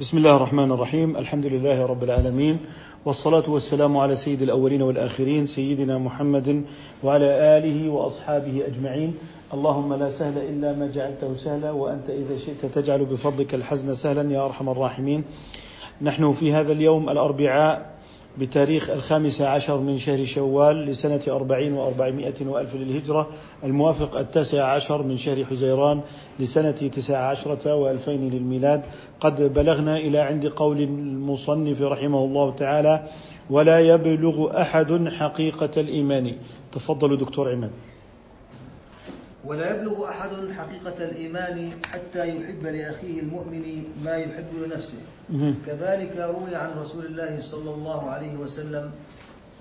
بسم الله الرحمن الرحيم. الحمد لله رب العالمين. والصلاة والسلام على سيد الأولين والآخرين سيدنا محمد وعلى آله وأصحابه أجمعين. اللهم لا سهل إلا ما جعلته سهلا وأنت إذا شئت تجعل بفضلك الحزن سهلا يا أرحم الراحمين. نحن في هذا اليوم الأربعاء بتاريخ الخامس عشر من شهر شوال لسنة أربعين وأربعمائة وألف للهجرة الموافق التاسع عشر من شهر حزيران لسنة تسع عشرة وألفين للميلاد. قد بلغنا إلى عند قول المصنف رحمه الله تعالى ولا يبلغ أحد حقيقة الإيمان. تفضل دكتور عماد. ولا يبلغ أحد حقيقة الإيمان حتى يحب لأخيه المؤمن ما يحب لنفسه. كذلك روي عن رسول الله صلى الله عليه وسلم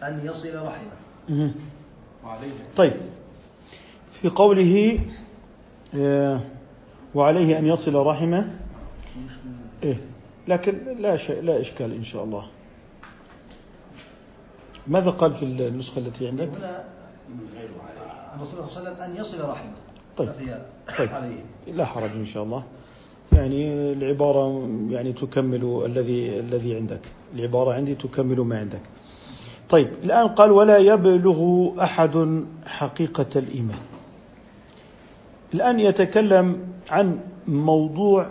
أن يصل رحمه. طيب. في قوله آه، وعليه أن يصل رحمه. إيه. لكن لا شيء لا إشكال إن شاء الله. ماذا قال في النسخة التي عندك؟ هنا الرسول صلى الله عليه وسلم أن يصل رحمه. طيب. طيب. عليه. لا حرج إن شاء الله. يعني العبارة يعني تكمل الذي الذي عندك. العبارة عندي تكمل ما عندك. طيب. الآن قال ولا يبلغ أحد حقيقة الإيمان. الآن يتكلم عن موضوع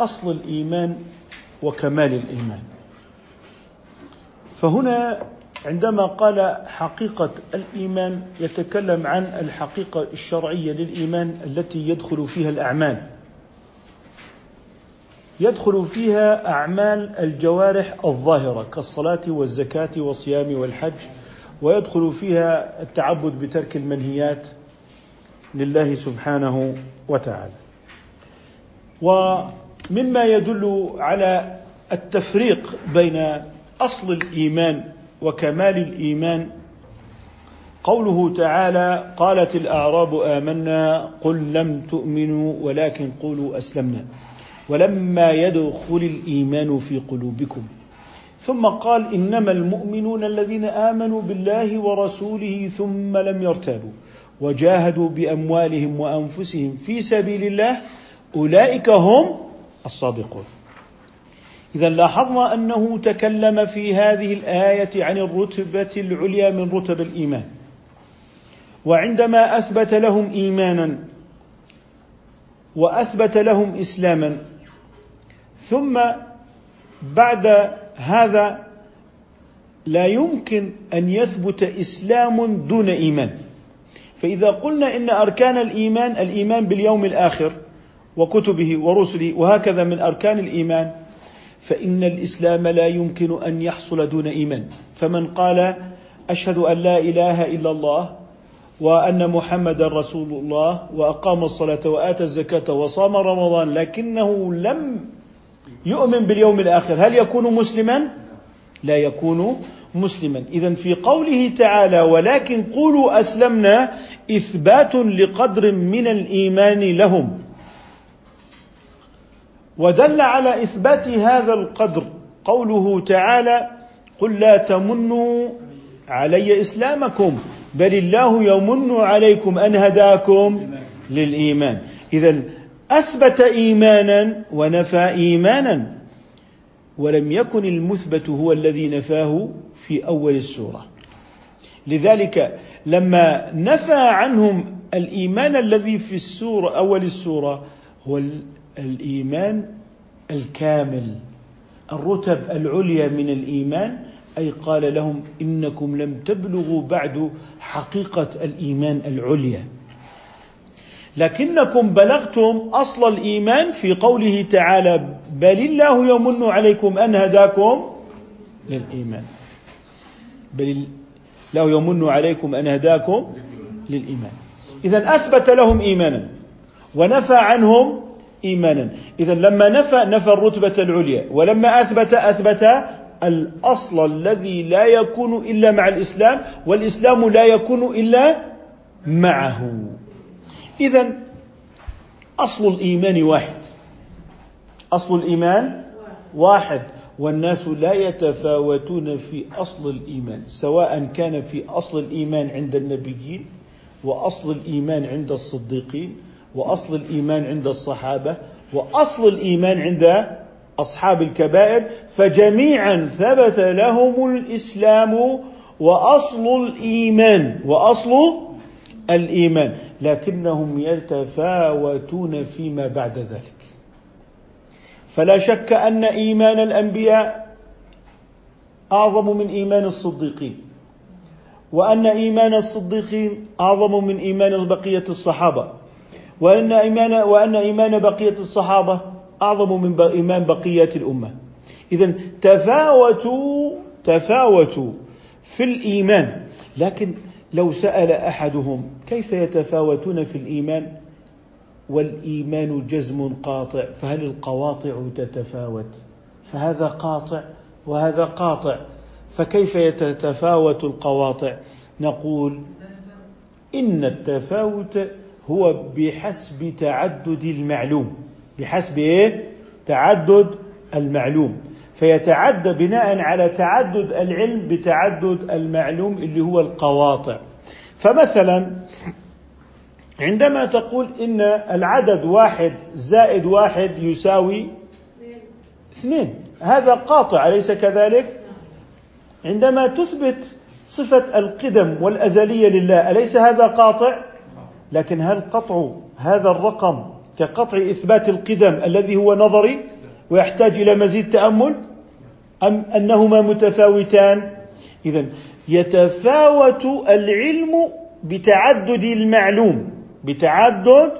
أصل الإيمان وكمال الإيمان. فهنا عندما قال حقيقة الإيمان يتكلم عن الحقيقة الشرعية للإيمان التي يدخل فيها الأعمال. يدخل فيها أعمال الجوارح الظاهرة كالصلاة والزكاة والصيام والحج ويدخل فيها التعبد بترك المنهيات لله سبحانه وتعالى. ومما يدل على التفريق بين أصل الإيمان وكمال الإيمان. قوله تعالى قالت الأعراب آمنا قل لم تؤمنوا ولكن قولوا أسلمنا. ولما يدخل الإيمان في قلوبكم. ثم قال إنما المؤمنون الذين آمنوا بالله ورسوله ثم لم يرتابوا. وجاهدوا بأموالهم وأنفسهم في سبيل الله أولئك هم الصادقون. إذا لاحظنا أنه تكلم في هذه الآية عن الرتبة العليا من رتب الإيمان. وعندما أثبت لهم إيمانا وأثبت لهم إسلاما ثم بعد هذا لا يمكن أن يثبت إسلام دون إيمان. فإذا قلنا إن أركان الإيمان الإيمان باليوم الآخر وكتبه ورسله وهكذا من أركان الإيمان فإن الإسلام لا يمكن أن يحصل دون إيمان. فمن قال أشهد أن لا إله إلا الله وأن محمدا رسول الله وأقام الصلاة وآتى الزكاة وصام رمضان لكنه لم يؤمن باليوم الآخر هل يكون مسلما؟ لا يكون مسلما. إذا في قوله تعالى ولكن قولوا أسلمنا إثبات لقدر من الإيمان لهم. ودل على إثبات هذا القدر قوله تعالى قل لا تمنوا علي إسلامكم بل الله يمن عليكم أن هداكم للإيمان. اذا أثبت ايمانا ونفى ايمانا ولم يكن المثبت هو الذي نفاه في أول السورة. لذلك لما نفى عنهم الإيمان الذي في السورة أول السورة هو الإيمان الكامل. الرتب العليا من الإيمان أي قال لهم إنكم لم تبلغوا بعد حقيقة الإيمان العليا. لكنكم بلغتم أصل الإيمان في قوله تعالى بل الله يمن عليكم أن هداكم للإيمان. بل الله يمن عليكم أن هداكم للإيمان. اذا أثبت لهم إيمانا ونفى عنهم إيمانا. إذا لما نفى نفى الرتبة العليا ولما أثبت أثبت الأصل الذي لا يكون إلا مع الإسلام والإسلام لا يكون إلا معه. إذا أصل الإيمان واحد. أصل الإيمان واحد. والناس لا يتفاوتون في أصل الإيمان سواء كان في أصل الإيمان عند النبيين وأصل الإيمان عند الصديقين وأصل الإيمان عند الصحابة وأصل الإيمان عند أصحاب الكبائر فجميعا ثبت لهم الإسلام وأصل الإيمان وأصل الإيمان لكنهم يتفاوتون فيما بعد ذلك. فلا شك أن إيمان الأنبياء أعظم من إيمان الصديقين وأن إيمان الصديقين أعظم من إيمان بقية الصحابة. وأن إيمان وأن إيمان بقية الصحابة أعظم من إيمان بقية الأمة. إذا تفاوتوا تفاوتوا في الإيمان. لكن لو سأل أحدهم كيف يتفاوتون في الإيمان؟ والإيمان جزم قاطع فهل القواطع تتفاوت؟ فهذا قاطع وهذا قاطع فكيف يتفاوت القواطع؟ نقول إن التفاوت هو بحسب تعدد المعلوم. بحسب إيه؟ تعدد المعلوم. فيتعدى بناء على تعدد العلم بتعدد المعلوم اللي هو القواطع. فمثلا عندما تقول إن العدد واحد زائد واحد يساوي اثنين. هذا قاطع أليس كذلك؟ عندما تثبت صفة القدم والأزلية لله أليس هذا قاطع؟ لكن هل قطع هذا الرقم كقطع إثبات القدم الذي هو نظري ويحتاج إلى مزيد تأمل؟ أم أنهما متفاوتان؟ اذا يتفاوت العلم بتعدد المعلوم بتعدد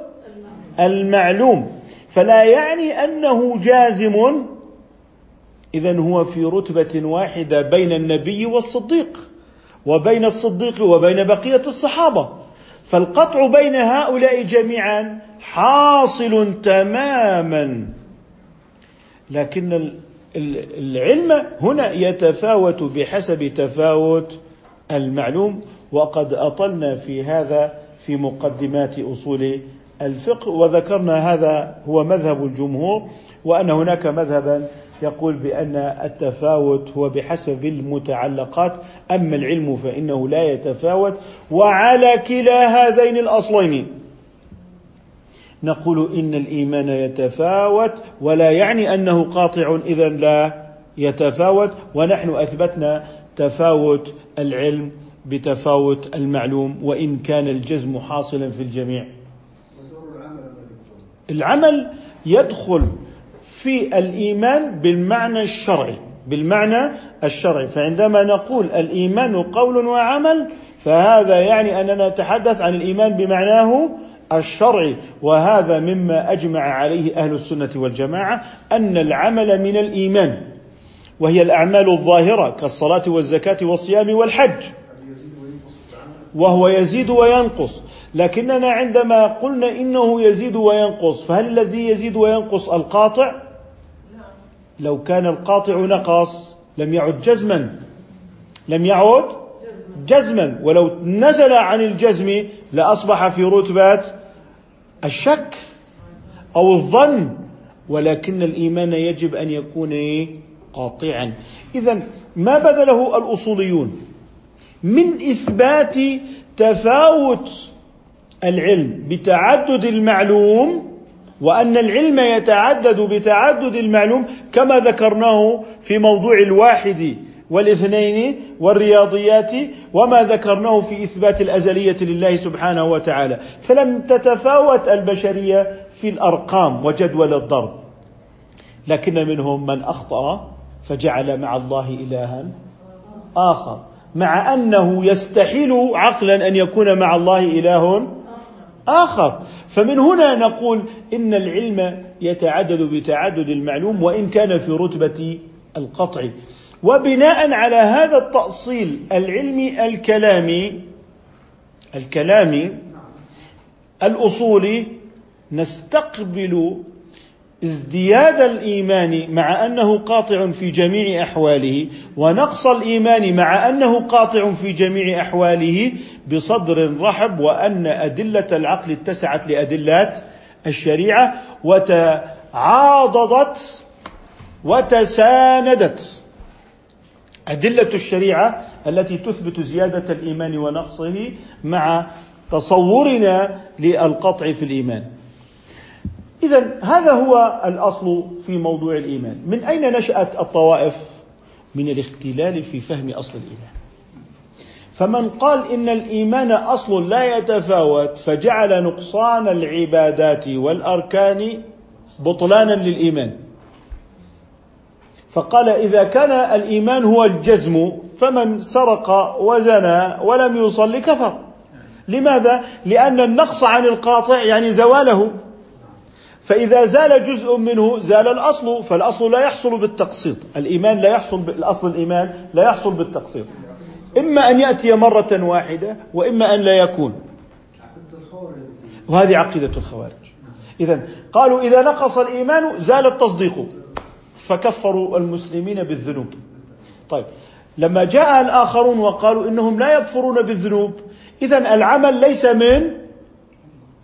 المعلوم. فلا يعني أنه جازم. اذا هو في رتبة واحدة بين النبي والصديق وبين الصديق وبين بقية الصحابة. فالقطع بين هؤلاء جميعا حاصل تماما. لكن العلم هنا يتفاوت بحسب تفاوت المعلوم وقد أطلنا في هذا في مقدمات أصول الفقه وذكرنا هذا هو مذهب الجمهور وأن هناك مذهبا يقول بأن التفاوت هو بحسب المتعلقات أما العلم فإنه لا يتفاوت. وعلى كلا هذين الأصلين. نقول إن الإيمان يتفاوت ولا يعني أنه قاطع إذا لا يتفاوت. ونحن أثبتنا تفاوت العلم بتفاوت المعلوم وإن كان الجزم حاصلا في الجميع. العمل يدخل في الإيمان بالمعنى الشرعي بالمعنى الشرعي. فعندما نقول الإيمان قول وعمل فهذا يعني أننا نتحدث عن الإيمان بمعناه الشرعي. وهذا مما أجمع عليه أهل السنة والجماعة أن العمل من الإيمان وهي الأعمال الظاهرة كالصلاة والزكاة والصيام والحج. وهو يزيد وينقص. لكننا عندما قلنا إنه يزيد وينقص فهل الذي يزيد وينقص القاطع؟ لو كان القاطع نقص لم يعد جزما. لم يعد جزما. ولو نزل عن الجزم لأصبح في رتبة الشك أو الظن ولكن الإيمان يجب أن يكون قاطعا. اذا ما بذله الأصوليون؟ من إثبات تفاوت العلم بتعدد المعلوم وأن العلم يتعدد بتعدد المعلوم كما ذكرناه في موضوع الواحد والاثنين والرياضيات وما ذكرناه في إثبات الأزلية لله سبحانه وتعالى. فلم تتفاوت البشرية في الأرقام وجدول الضرب. لكن منهم من أخطأ فجعل مع الله إلها آخر. مع أنه يستحيل عقلا أن يكون مع الله اله آخر. فمن هنا نقول إن العلم يتعدد بتعدد المعلوم وإن كان في رتبة القطع. وبناء على هذا التأصيل العلمي الكلامي الكلامي الأصولي نستقبل ازدياد الإيمان مع أنه قاطع في جميع أحواله ونقص الإيمان مع أنه قاطع في جميع أحواله بصدر رحب وأن أدلة العقل اتسعت لأدلات الشريعة وتعاضدت وتساندت. أدلة الشريعة التي تثبت زيادة الإيمان ونقصه مع تصورنا للقطع في الإيمان. إذا هذا هو الأصل في موضوع الإيمان. من أين نشأت الطوائف؟ من الاختلال في فهم أصل الإيمان. فمن قال إن الإيمان أصل لا يتفاوت فجعل نقصان العبادات والأركان بطلانا للإيمان. فقال إذا كان الإيمان هو الجزم فمن سرق وزنى ولم يصلي كفر لماذا؟ لأن النقص عن القاطع يعني زواله. فإذا زال جزء منه زال الأصل فالأصل لا يحصل بالتقسيط. الإيمان لا يحصل الأصل الإيمان لا يحصل بالتقسيط. إما أن يأتي مرة واحدة وإما أن لا يكون. وهذه عقيدة الخوارج. إذا قالوا إذا نقص الإيمان زال التصديق. فكفروا المسلمين بالذنوب. طيب لما جاء الآخرون وقالوا إنهم لا يكفرون بالذنوب إذا العمل ليس من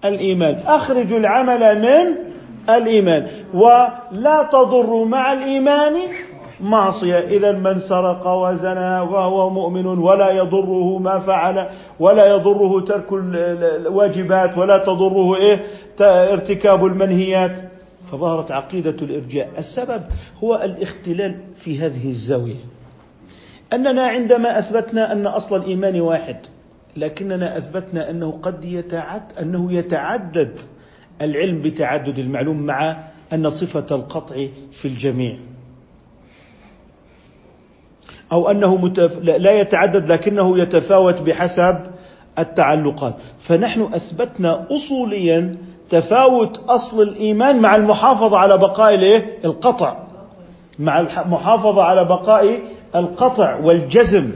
الإيمان. أخرجوا العمل من الإيمان. ولا تضر مع الإيمان معصية. إذا من سرق وزنى وهو مؤمن ولا يضره ما فعل ولا يضره ترك الواجبات ولا تضره إيه؟ ارتكاب المنهيات. فظهرت عقيدة الإرجاء. السبب هو الاختلال في هذه الزاوية. أننا عندما أثبتنا أن أصل الإيمان واحد لكننا أثبتنا أنه قد يتعد أنه يتعدد العلم بتعدد المعلوم مع أن صفة القطع في الجميع. أو أنه متف... لا يتعدد لكنه يتفاوت بحسب التعلقات. فنحن أثبتنا أصوليا تفاوت أصل الإيمان مع المحافظة على بقاء القطع. مع المحافظة على بقاء القطع والجزم.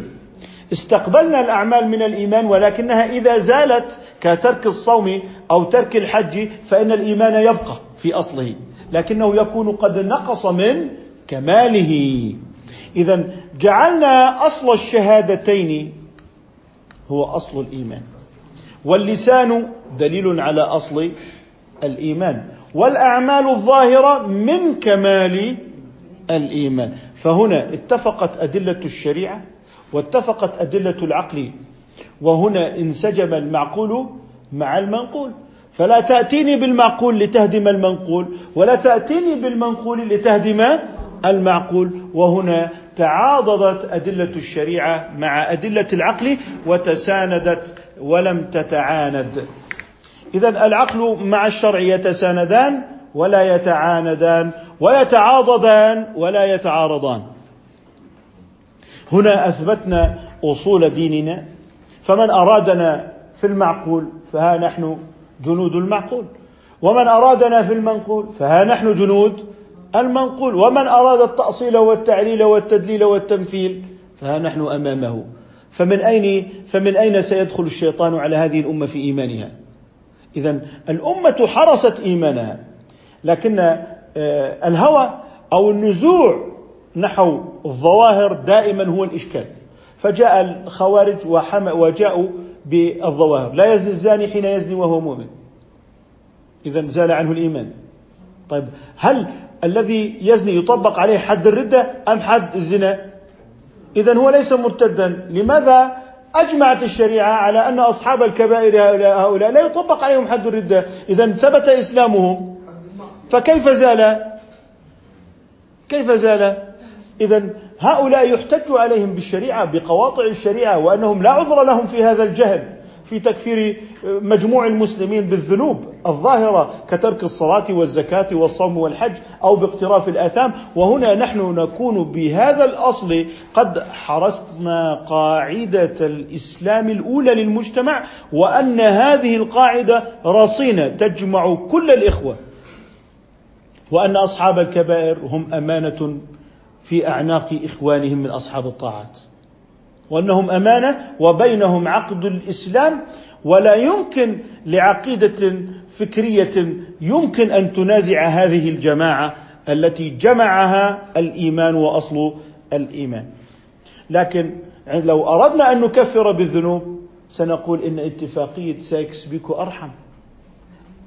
استقبلنا الأعمال من الإيمان ولكنها إذا زالت كترك الصوم أو ترك الحج فإن الإيمان يبقى في أصله لكنه يكون قد نقص من كماله. إذا جعلنا أصل الشهادتين هو أصل الإيمان واللسان دليل على أصل الإيمان والأعمال الظاهرة من كمال الإيمان. فهنا اتفقت أدلة الشريعة واتفقت أدلة العقل وهنا انسجم المعقول مع المنقول. فلا تأتيني بالمعقول لتهدم المنقول ولا تأتيني بالمنقول لتهدم المعقول. وهنا تعاضدت أدلة الشريعة مع أدلة العقل وتساندت ولم تتعاند. إذا العقل مع الشرع يتساندان ولا يتعاندان ويتعاضدان ولا يتعارضان. هنا أثبتنا أصول ديننا فمن أرادنا في المعقول فها نحن جنود المعقول ومن أرادنا في المنقول فها نحن جنود المنقول ومن أراد التأصيل والتعليل والتدليل والتمثيل فها نحن أمامه. فمن أين فمن أين سيدخل الشيطان على هذه الأمة في إيمانها؟ اذا الأمة حرست إيمانها لكن آه، الهوى أو النزوع نحو الظواهر دائما هو الإشكال. فجاء الخوارج وجاءوا بالظواهر. لا يزني الزاني حين يزني وهو مؤمن. إذا زال عنه الإيمان. طيب هل الذي يزني يطبق عليه حد الردة أم حد الزنا؟ إذا هو ليس مرتدا. لماذا أجمعت الشريعة على أن أصحاب الكبائر هؤلاء لا يطبق عليهم حد الردة؟ إذا ثبت إسلامهم. فكيف زال؟ كيف زال؟ إذا هؤلاء يحتج عليهم بالشريعة بقواطع الشريعة وأنهم لا عذر لهم في هذا الجهل في تكفير مجموع المسلمين بالذنوب الظاهرة كترك الصلاة والزكاة والصوم والحج أو باقتراف الآثام. وهنا نحن نكون بهذا الأصل قد حرسنا قاعدة الإسلام الأولى للمجتمع وأن هذه القاعدة رصينة تجمع كل الإخوة وأن أصحاب الكبائر هم أمانة في أعناق إخوانهم من أصحاب الطاعات. وأنهم أمانة وبينهم عقد الإسلام ولا يمكن لعقيدة فكرية يمكن أن تنازع هذه الجماعة التي جمعها الإيمان وأصل الإيمان. لكن لو أردنا أن نكفر بالذنوب سنقول إن اتفاقية سايكس بيكو أرحم.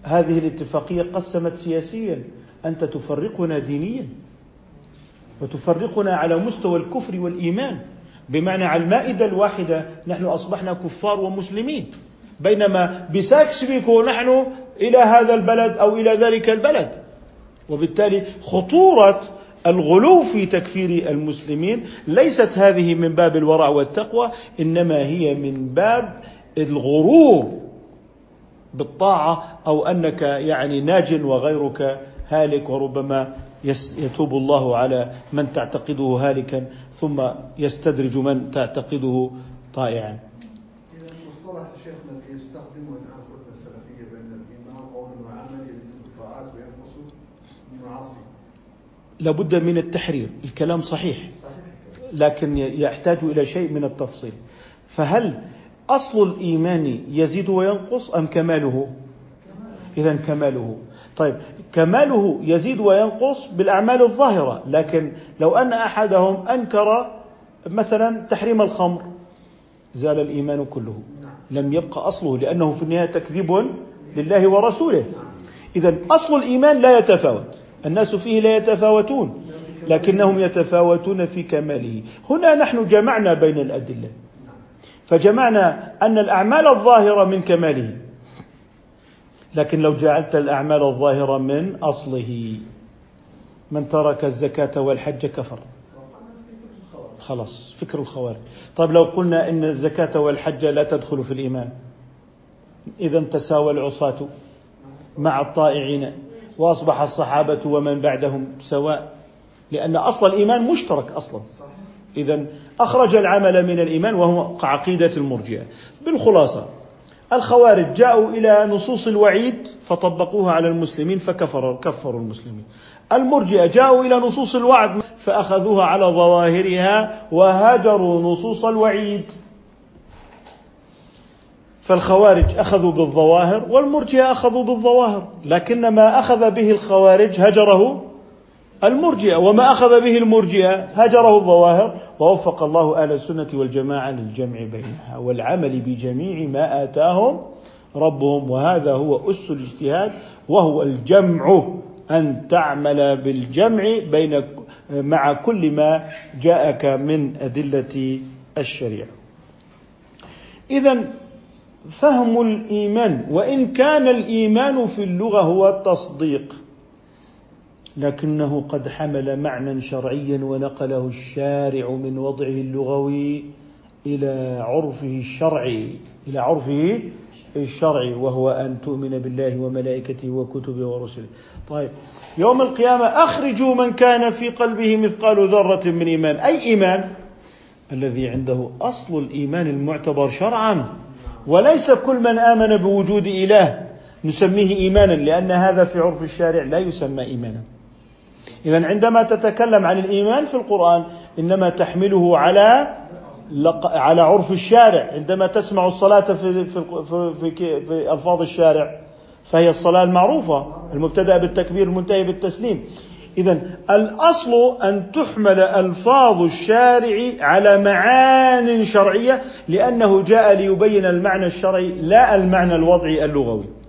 هذه الاتفاقية قسمت سياسيا. أنت تفرقنا دينيا. وتفرقنا على مستوى الكفر والإيمان. بمعنى على المائدة الواحدة نحن أصبحنا كفار ومسلمين. بينما بساكس بيكو نحن إلى هذا البلد أو إلى ذلك البلد. وبالتالي خطورة الغلو في تكفير المسلمين ليست هذه من باب الورع والتقوى إنما هي من باب الغرور بالطاعة أو أنك يعني ناج وغيرك هالك وربما يتوب الله على من تعتقده هالكا ثم يستدرج من تعتقده طائعا. إذا مصطلح شيخنا اللي يستخدمه الان السلفية بان الإيمان قول وعمل يزيد وينقص. لابد من التحرير، الكلام صحيح. صحيح لكن يحتاج إلى شيء من التفصيل. فهل أصل الإيمان يزيد وينقص أم كماله؟ اذا كماله. طيب كماله يزيد وينقص بالأعمال الظاهرة، لكن لو أن أحدهم أنكر مثلا تحريم الخمر زال الإيمان كله. لم يبقى أصله لأنه في النهاية تكذيب لله ورسوله. اذا أصل الإيمان لا يتفاوت، الناس فيه لا يتفاوتون، لكنهم يتفاوتون في كماله. هنا نحن جمعنا بين الأدلة. فجمعنا أن الأعمال الظاهرة من كماله لكن لو جعلت الأعمال الظاهرة من أصله من ترك الزكاة والحج كفر. خلاص فكر الخوارج. طيب لو قلنا إن الزكاة والحج لا تدخل في الإيمان اذا تساوى العصاة مع الطائعين وأصبح الصحابة ومن بعدهم سواء لأن أصل الإيمان مشترك أصلا. اذا أخرج العمل من الإيمان وهو كعقيده المرجئة. بالخلاصة الخوارج جاءوا إلى نصوص الوعيد فطبقوها على المسلمين فكفروا كفروا المسلمين. المرجئة جاءوا إلى نصوص الوعد فأخذوها على ظواهرها وهجروا نصوص الوعيد. فالخوارج أخذوا بالظواهر والمرجئة أخذوا بالظواهر، لكن ما أخذ به الخوارج هجره المرجئة وما أخذ به المرجئة هجره الظواهر ووفق الله أهل السنة والجماعة للجمع بينها والعمل بجميع ما آتاهم ربهم وهذا هو أس الاجتهاد وهو الجمع أن تعمل بالجمع بين مع كل ما جاءك من أدلة الشريعة. اذا فهم الإيمان وإن كان الإيمان في اللغة هو التصديق لكنه قد حمل معنى شرعيا ونقله الشارع من وضعه اللغوي إلى عرفه الشرعي إلى عرفه الشرعي وهو أن تؤمن بالله وملائكته وكتبه ورسله. طيب يوم القيامة أخرجوا من كان في قلبه مثقال ذرة من إيمان، أي إيمان؟ الذي عنده أصل الإيمان المعتبر شرعا وليس كل من آمن بوجود إله نسميه ايمانا لأن هذا في عرف الشارع لا يسمى ايمانا. إذا عندما تتكلم عن الإيمان في القرآن إنما تحمله على على عرف الشارع. عندما تسمع الصلاة في في في, في, ألفاظ الشارع فهي الصلاة المعروفة المبتدأ بالتكبير المنتهي بالتسليم. إذا الأصل أن تحمل ألفاظ الشارع على معان شرعية لأنه جاء ليبين المعنى الشرعي لا المعنى الوضعي اللغوي.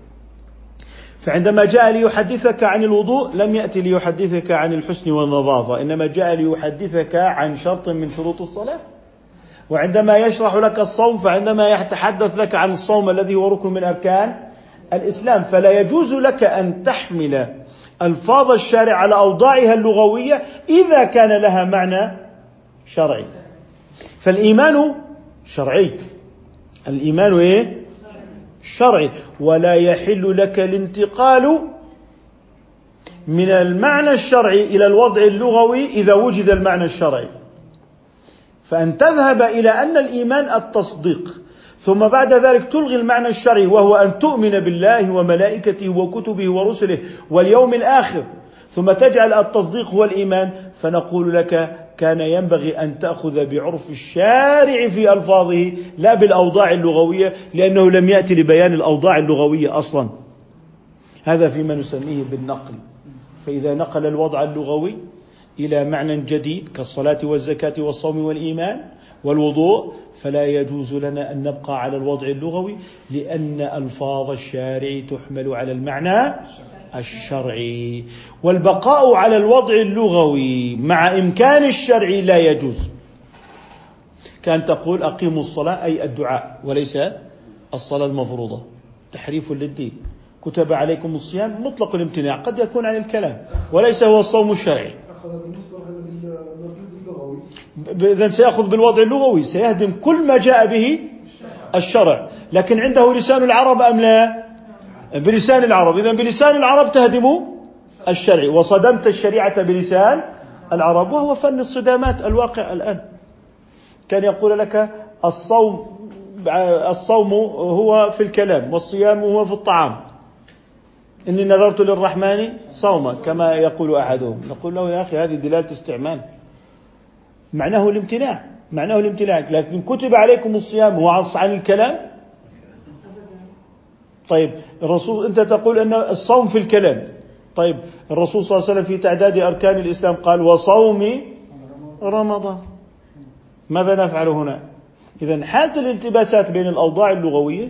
فعندما جاء ليحدثك عن الوضوء لم يأتي ليحدثك عن الحسن والنظافة إنما جاء ليحدثك عن شرط من شروط الصلاة. وعندما يشرح لك الصوم فعندما يتحدث لك عن الصوم الذي هو ركن من أركان الإسلام فلا يجوز لك أن تحمل ألفاظ الشارع على أوضاعها اللغوية إذا كان لها معنى شرعي. فالإيمان شرعي. الإيمان إيه؟ شرعي ولا يحل لك الانتقال من المعنى الشرعي إلى الوضع اللغوي إذا وجد المعنى الشرعي. فأن تذهب إلى أن الإيمان التصديق ثم بعد ذلك تلغي المعنى الشرعي وهو أن تؤمن بالله وملائكته وكتبه ورسله واليوم الآخر ثم تجعل التصديق هو الإيمان فنقول لك كان ينبغي أن تأخذ بعرف الشارع في ألفاظه لا بالأوضاع اللغوية لأنه لم يأتي لبيان الأوضاع اللغوية أصلا. هذا فيما نسميه بالنقل. فإذا نقل الوضع اللغوي إلى معنى جديد كالصلاة والزكاة والصوم والإيمان والوضوء فلا يجوز لنا أن نبقى على الوضع اللغوي لأن ألفاظ الشارع تحمل على المعنى الشرعي. والبقاء على الوضع اللغوي مع إمكان الشرع لا يجوز. كان تقول أقيموا الصلاة أي الدعاء وليس الصلاة المفروضة. تحريف للدين. كتب عليكم الصيام مطلق الامتناع قد يكون عن الكلام وليس هو الصوم الشرعي. إذا سيأخذ بالوضع اللغوي سيهدم كل ما جاء به الشرع. لكن عنده لسان العرب أم لا؟ بلسان العرب. إذا بلسان العرب تهدم الشرع وصدمت الشريعة بلسان العرب وهو فن الصدامات الواقع الآن. كان يقول لك الصوم الصوم هو في الكلام والصيام هو في الطعام. إني نذرت للرحمن صوما كما يقول أحدهم. نقول له يا أخي هذه دلالة استعمال. معناه الامتناع معناه الامتناع. لكن كتب عليكم الصيام هو عن الكلام طيب الرسول أنت تقول أن الصوم في الكلام. طيب الرسول صلى الله عليه وسلم في تعداد أركان الإسلام قال وصوم رمضان. ماذا نفعل هنا؟ إذا حالة الالتباسات بين الأوضاع اللغوية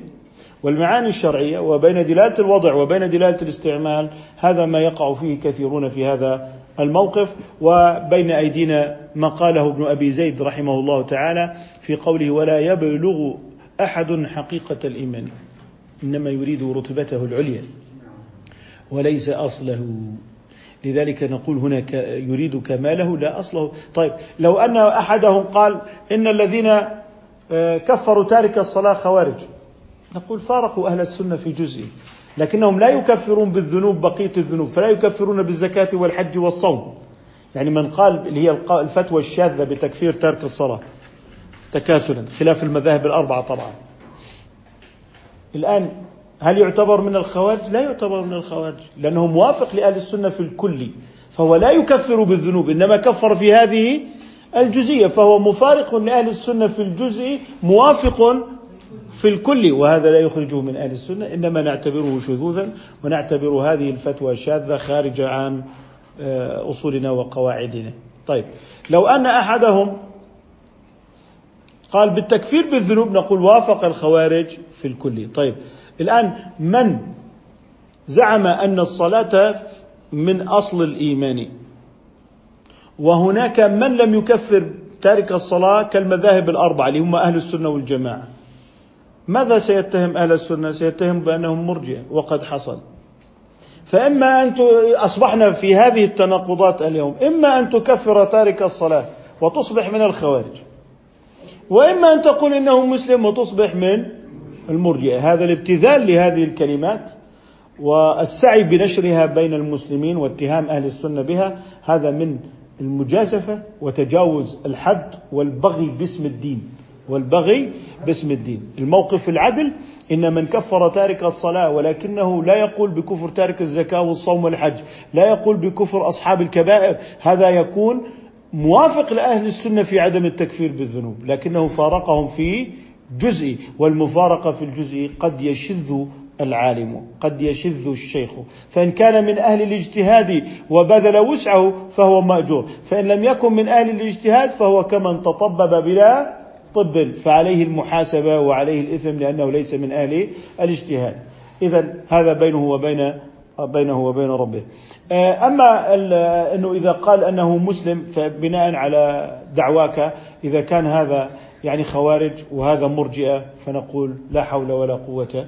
والمعاني الشرعية وبين دلالة الوضع وبين دلالة الاستعمال هذا ما يقع فيه كثيرون في هذا الموقف. وبين أيدينا ما قاله ابن أبي زيد رحمه الله تعالى في قوله ولا يبلغ أحد حقيقة الإيمان. إنما يريد رتبته العليا وليس أصله. لذلك نقول هنا يريد كماله لا أصله. طيب لو أن أحدهم قال إن الذين آه، كفروا تارك الصلاة خوارج نقول فارقوا أهل السنة في جزء لكنهم لا يكفرون بالذنوب بقية الذنوب فلا يكفرون بالزكاة والحج والصوم. يعني من قال اللي هي الفتوى الشاذة بتكفير تارك الصلاة تكاسلا خلاف المذاهب الأربعة طبعا. الآن هل يعتبر من الخوارج؟ لا يعتبر من الخوارج لأنه موافق لأهل السنة في الكل فهو لا يكفر بالذنوب إنما كفر في هذه الجزئية فهو مفارق لأهل السنة في الجزء موافق في الكل وهذا لا يخرجه من أهل السنة إنما نعتبره شذوذا ونعتبر هذه الفتوى شاذة خارجة عن آه، أصولنا وقواعدنا طيب لو أن أحدهم قال بالتكفير بالذنوب نقول وافق الخوارج في الكل طيب الآن من زعم أن الصلاة من أصل الإيمان؟ وهناك من لم يكفر تارك الصلاة كالمذاهب الأربعة اللي هم أهل السنة والجماعة. ماذا سيتهم أهل السنة؟ سيتهم بأنهم مرجئة وقد حصل. فإما أن أصبحنا في هذه التناقضات اليوم إما أن تكفر تارك الصلاة وتصبح من الخوارج. وإما أن تقول إنه مسلم وتصبح من المرجئة. هذا الابتذال لهذه الكلمات والسعي بنشرها بين المسلمين واتهام أهل السنة بها هذا من المجازفة وتجاوز الحد والبغي باسم الدين. والبغي باسم الدين. الموقف العدل إن من كفر تارك الصلاة ولكنه لا يقول بكفر تارك الزكاة والصوم والحج لا يقول بكفر أصحاب الكبائر هذا يكون موافق لأهل السنة في عدم التكفير بالذنوب لكنه فارقهم في جزء والمفارقة في الجزء قد يشذ العالم قد يشذ الشيخ. فإن كان من أهل الاجتهاد وبذل وسعه فهو مأجور فإن لم يكن من أهل الاجتهاد فهو كمن تطبب بلا طب فعليه المحاسبة وعليه الإثم لأنه ليس من أهل الاجتهاد. إذا هذا بينه وبين بينه وبين ربه. أما أنه إذا قال أنه مسلم فبناء على دعواك إذا كان هذا يعني خوارج وهذا مرجئة فنقول لا حول ولا قوة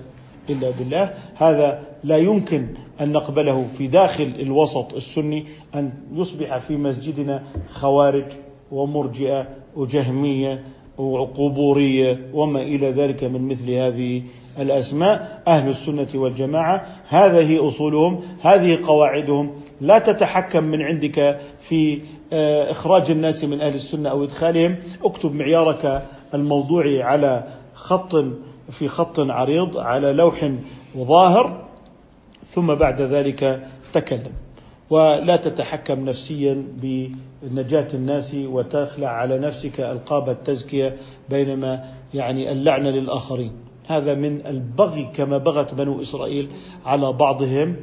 إلا بالله. هذا لا يمكن أن نقبله في داخل الوسط السني أن يصبح في مسجدنا خوارج ومرجئة وجهمية وقبورية وما إلى ذلك من مثل هذه الأسماء أهل السنة والجماعة. هذه أصولهم هذه قواعدهم. لا تتحكم من عندك في آه، إخراج الناس من أهل السنة أو إدخالهم. اكتب معيارك الموضوعي على خط في خط عريض على لوح ظاهر ثم بعد ذلك تكلم. ولا تتحكم نفسيا بنجاة الناس وتخلع على نفسك ألقاب التزكية بينما يعني اللعنة للآخرين. هذا من البغي كما بغت بنو إسرائيل على بعضهم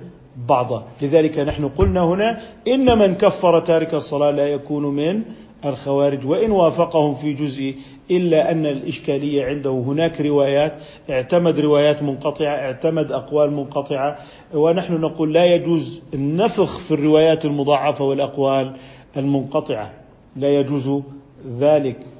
بعضا. لذلك نحن قلنا هنا إن من كفر تارك الصلاة لا يكون من الخوارج وإن وافقهم في جزء إلا أن الإشكالية عنده. هناك روايات اعتمد روايات منقطعة اعتمد أقوال منقطعة ونحن نقول لا يجوز النفخ في الروايات المضاعفة والأقوال المنقطعة. لا يجوز ذلك.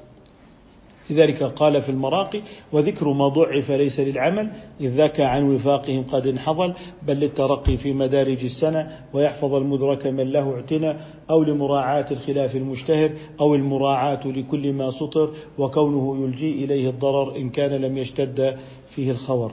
لذلك قال في المراقي وذكر ما ضعف ليس للعمل إذ ذاك عن وفاقهم قد انحضل بل للترقي في مدارج السنة ويحفظ المدرك من له اعتنى أو لمراعاة الخلاف المشتهر أو المراعاة لكل ما سطر وكونه يلجي إليه الضرر إن كان لم يشتد فيه الخور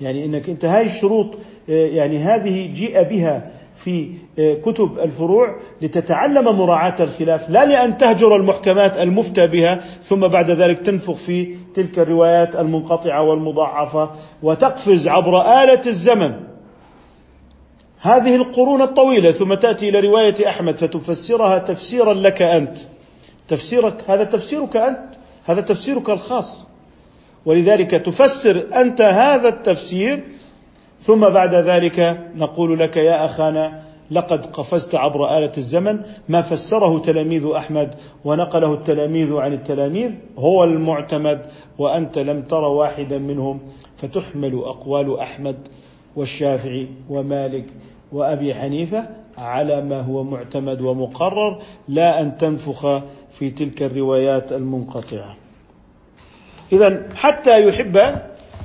يعني إنك أنت هاي الشروط يعني هذه جيء بها في كتب الفروع لتتعلم مراعاة الخلاف لا لأن تهجر المحكمات المفتى بها ثم بعد ذلك تنفخ في تلك الروايات المنقطعة والمضاعفة وتقفز عبر آلة الزمن. هذه القرون الطويلة ثم تأتي إلى رواية أحمد فتفسرها تفسيرا لك أنت. تفسيرك هذا تفسيرك أنت هذا تفسيرك الخاص. ولذلك تفسر أنت هذا التفسير ثم بعد ذلك نقول لك يا أخانا لقد قفزت عبر آلة الزمن. ما فسره تلاميذ أحمد ونقله التلاميذ عن التلاميذ هو المعتمد وأنت لم تر واحدا منهم. فتحمل أقوال أحمد والشافعي ومالك وأبي حنيفة على ما هو معتمد ومقرر لا أن تنفخ في تلك الروايات المنقطعة. إذا حتى يحب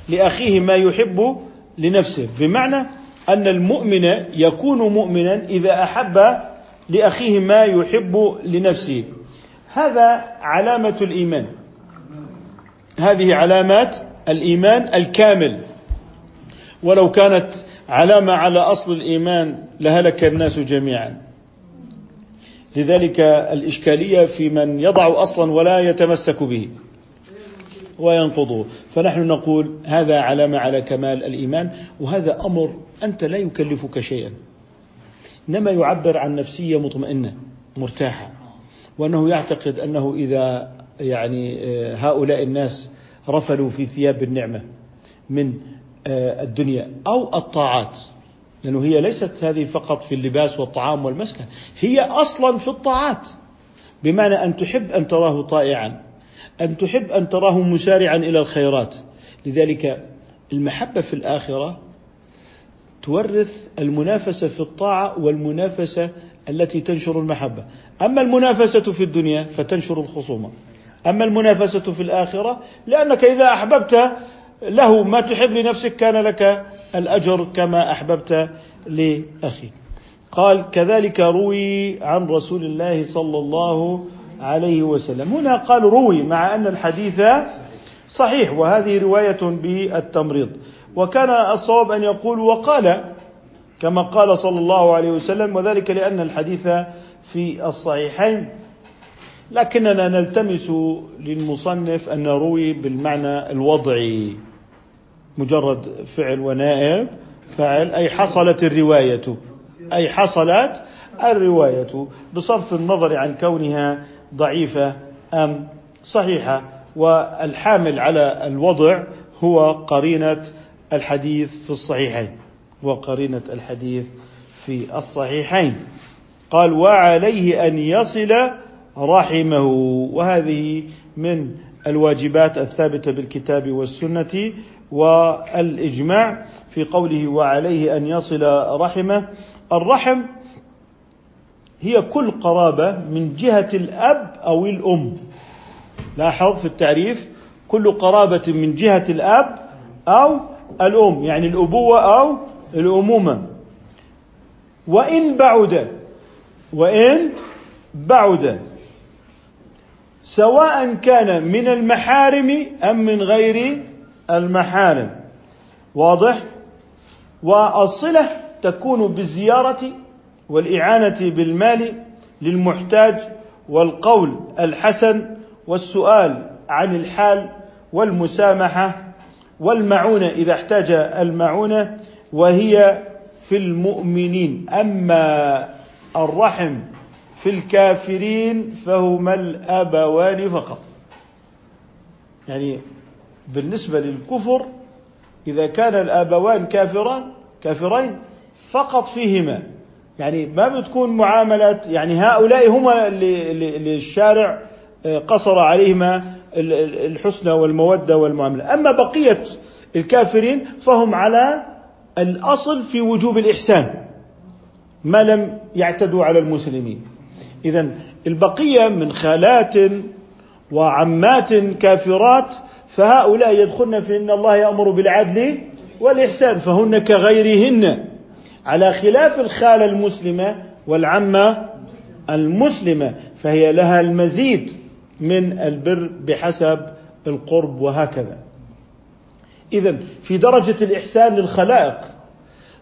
لأخيه ما يحب لنفسه. بمعنى أن المؤمن يكون مؤمنا إذا أحب لأخيه ما يحب لنفسه. هذا علامة الإيمان. هذه علامات الإيمان الكامل. ولو كانت علامة على أصل الإيمان لهلك الناس جميعا. لذلك الإشكالية في من يضع أصلا ولا يتمسك به. وينقضه فنحن نقول هذا علامة على كمال الإيمان وهذا أمر أنت لا يكلفك شيئا. إنما يعبر عن نفسية مطمئنة مرتاحة. وأنه يعتقد أنه إذا يعني آه، هؤلاء الناس رفلوا في ثياب النعمة من آه، الدنيا أو الطاعات لأنه هي ليست هذه فقط في اللباس والطعام والمسكن هي أصلا في الطاعات. بمعنى أن تحب أن تراه طائعا. أن تحب أن تراه مسارعا إلى الخيرات. لذلك المحبة في الآخرة تورث المنافسة في الطاعة والمنافسة التي تنشر المحبة. أما المنافسة في الدنيا فتنشر الخصومة. أما المنافسة في الآخرة لأنك إذا أحببت له ما تحب لنفسك كان لك الأجر كما أحببت لأخيك. قال كذلك روي عن رسول الله صلى الله عليه عليه وسلم. هنا قال روي مع أن الحديث صحيح وهذه رواية بالتمريض. وكان الصواب أن يقول وقال كما قال صلى الله عليه وسلم وذلك لأن الحديث في الصحيحين. لكننا نلتمس للمصنف أن نروي بالمعنى الوضعي. مجرد فعل ونائب فعل أي حصلت الرواية. أي حصلت الرواية. بصرف النظر عن كونها ضعيفة أم صحيحة والحامل على الوضع هو قرينة الحديث في الصحيحين وقرينة الحديث في الصحيحين. قال وعليه أن يصل رحمه. وهذه من الواجبات الثابتة بالكتاب والسنة والإجماع في قوله وعليه أن يصل رحمه. الرحم هي كل قرابة من جهة الأب أو الأم. لاحظ في التعريف كل قرابة من جهة الأب أو الأم يعني الأبوة أو الأمومة. وإن بعد وإن بعد. سواء كان من المحارم أم من غير المحارم. واضح؟ والصلة تكون بالزيارة والإعانة بالمال للمحتاج والقول الحسن والسؤال عن الحال والمسامحة والمعونة إذا احتاج المعونة وهي في المؤمنين. أما الرحم في الكافرين فهما الأبوان فقط. يعني بالنسبة للكفر إذا كان الأبوان كافران كافرين فقط فيهما. يعني ما بتكون معاملة يعني هؤلاء هم اللي, الشارع آه، قصر عليهما الحسنى والمودة والمعاملة. أما بقية الكافرين فهم على الأصل في وجوب الإحسان ما لم يعتدوا على المسلمين. إذا البقية من خالات وعمات كافرات فهؤلاء يدخلن في إن الله يأمر بالعدل والإحسان فهن كغيرهن. على خلاف الخالة المسلمة والعمة المسلمة فهي لها المزيد من البر بحسب القرب وهكذا. اذا في درجة الإحسان للخلائق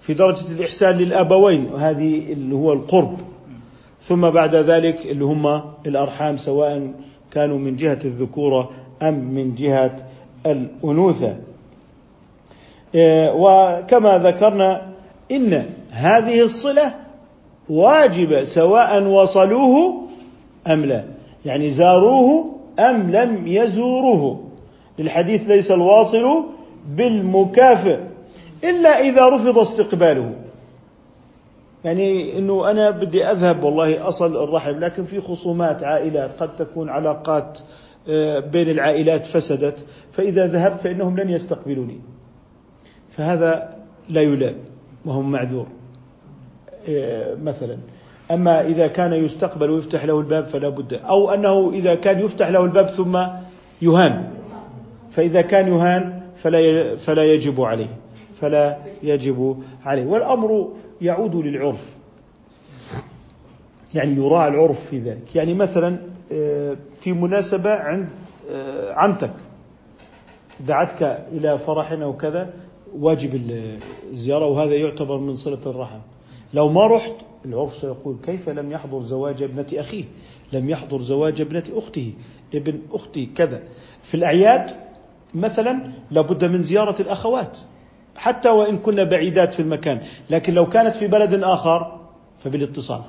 في درجة الإحسان للأبوين وهذه اللي هو القرب. ثم بعد ذلك اللي هم الأرحام سواء كانوا من جهة الذكورة أم من جهة الأنوثة. إيه، وكما ذكرنا إن هذه الصلة واجبه سواء وصلوه أم لا. يعني زاروه أم لم يزوروه. للحديث ليس الواصل بالمكافئ إلا إذا رفض استقباله. يعني إنه أنا بدي أذهب والله أصل الرحم لكن في خصومات عائلات قد تكون علاقات آه، بين العائلات فسدت فإذا ذهبت فإنهم لن يستقبلوني. فهذا لا يلام. وهو معذور. آه، مثلا. أما إذا كان يستقبل ويفتح له الباب فلا بد أو أنه إذا كان يفتح له الباب ثم يهان. فإذا كان يهان فلا فلا يجب عليه. فلا يجب عليه. والأمر يعود للعرف. يعني يراعى العرف في ذلك. يعني مثلا آه، في مناسبة عند آه، عمتك. دعتك إلى فرح أو كذا واجب الزيارة وهذا يعتبر من صلة الرحم. لو ما رحت العرف سيقول كيف لم يحضر زواج ابنة أخيه؟ لم يحضر زواج ابنة أخته. ابن أختي. كذا. في الأعياد مثلا لابد من زيارة الأخوات حتى وإن كنا بعيدات في المكان. لكن لو كانت في بلد آخر فبالاتصال.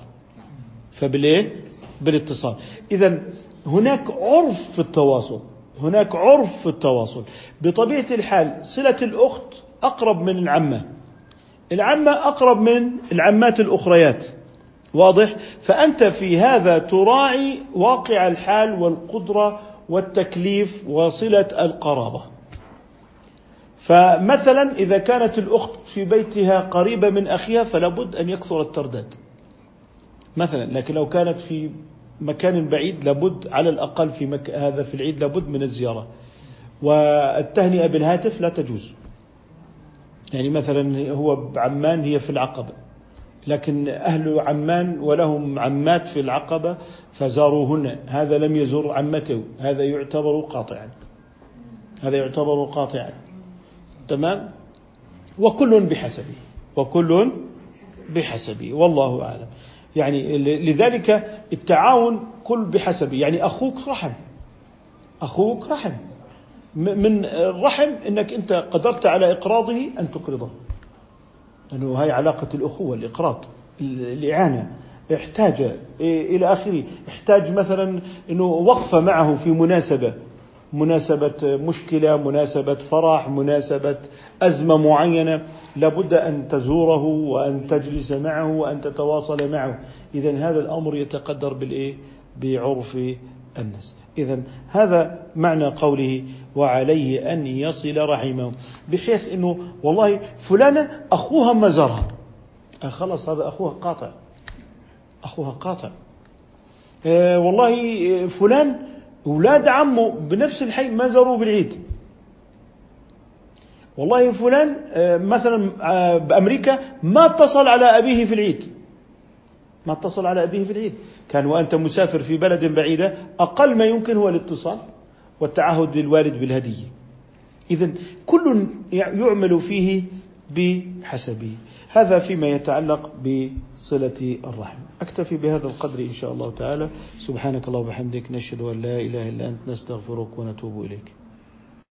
فبالإيه؟ بالاتصال. إذا هناك عرف في التواصل. هناك عرف في التواصل. بطبيعة الحال صلة الأخت أقرب من العمة. العمة أقرب من العمات الأخريات. واضح؟ فأنت في هذا تراعي واقع الحال والقدرة والتكليف وصلة القرابة. فمثلا إذا كانت الأخت في بيتها قريبة من أخيها فلا بد أن يكثر الترداد. مثلا لكن لو كانت في مكان بعيد لابد على الأقل في مك... هذا في العيد لابد من الزيارة. والتهنئة بالهاتف لا تجوز. يعني مثلا هو بعمان هي في العقبة لكن أهل عمان ولهم عمات في العقبة فزاروهن هذا لم يزور عمته هذا يعتبر قاطعا هذا يعتبر قاطعا. تمام؟ وكل بحسبه وكل بحسبه والله أعلم. يعني لذلك التعاون كل بحسبه يعني أخوك رحم أخوك رحم. من الرحم إنك أنت قدرت على إقراضه أن تقرضه. لأنه هاي علاقة الأخوة الإقراض الإعانة. احتاج إلى آخره. احتاج مثلا إنه وقفه معه في مناسبة. مناسبة مشكلة مناسبة فرح مناسبة أزمة معينة. لابد أن تزوره وأن تجلس معه وأن تتواصل معه. إذا هذا الأمر يتقدر بالإيه؟ بعرف الناس. إذا هذا معنى قوله وعليه أن يصل رحمه بحيث أنه والله فلانة أخوها ما زارها آه، خلاص هذا أخوها قاطع. أخوها قاطع. آه والله فلان أولاد عمه بنفس الحي ما زاروه بالعيد. والله فلان آه، مثلا آه، بأمريكا ما اتصل على أبيه في العيد. ما اتصل على أبيه في العيد. كان وأنت مسافر في بلد بعيدة أقل ما يمكن هو الاتصال والتعهد للوالد بالهدية. إذا كل يعمل فيه بحسبه. هذا فيما يتعلق بصلة الرحم. أكتفي بهذا القدر إن شاء الله تعالى. سبحانك الله وبحمدك نشهد أن لا إله إلا أنت نستغفرك ونتوب إليك.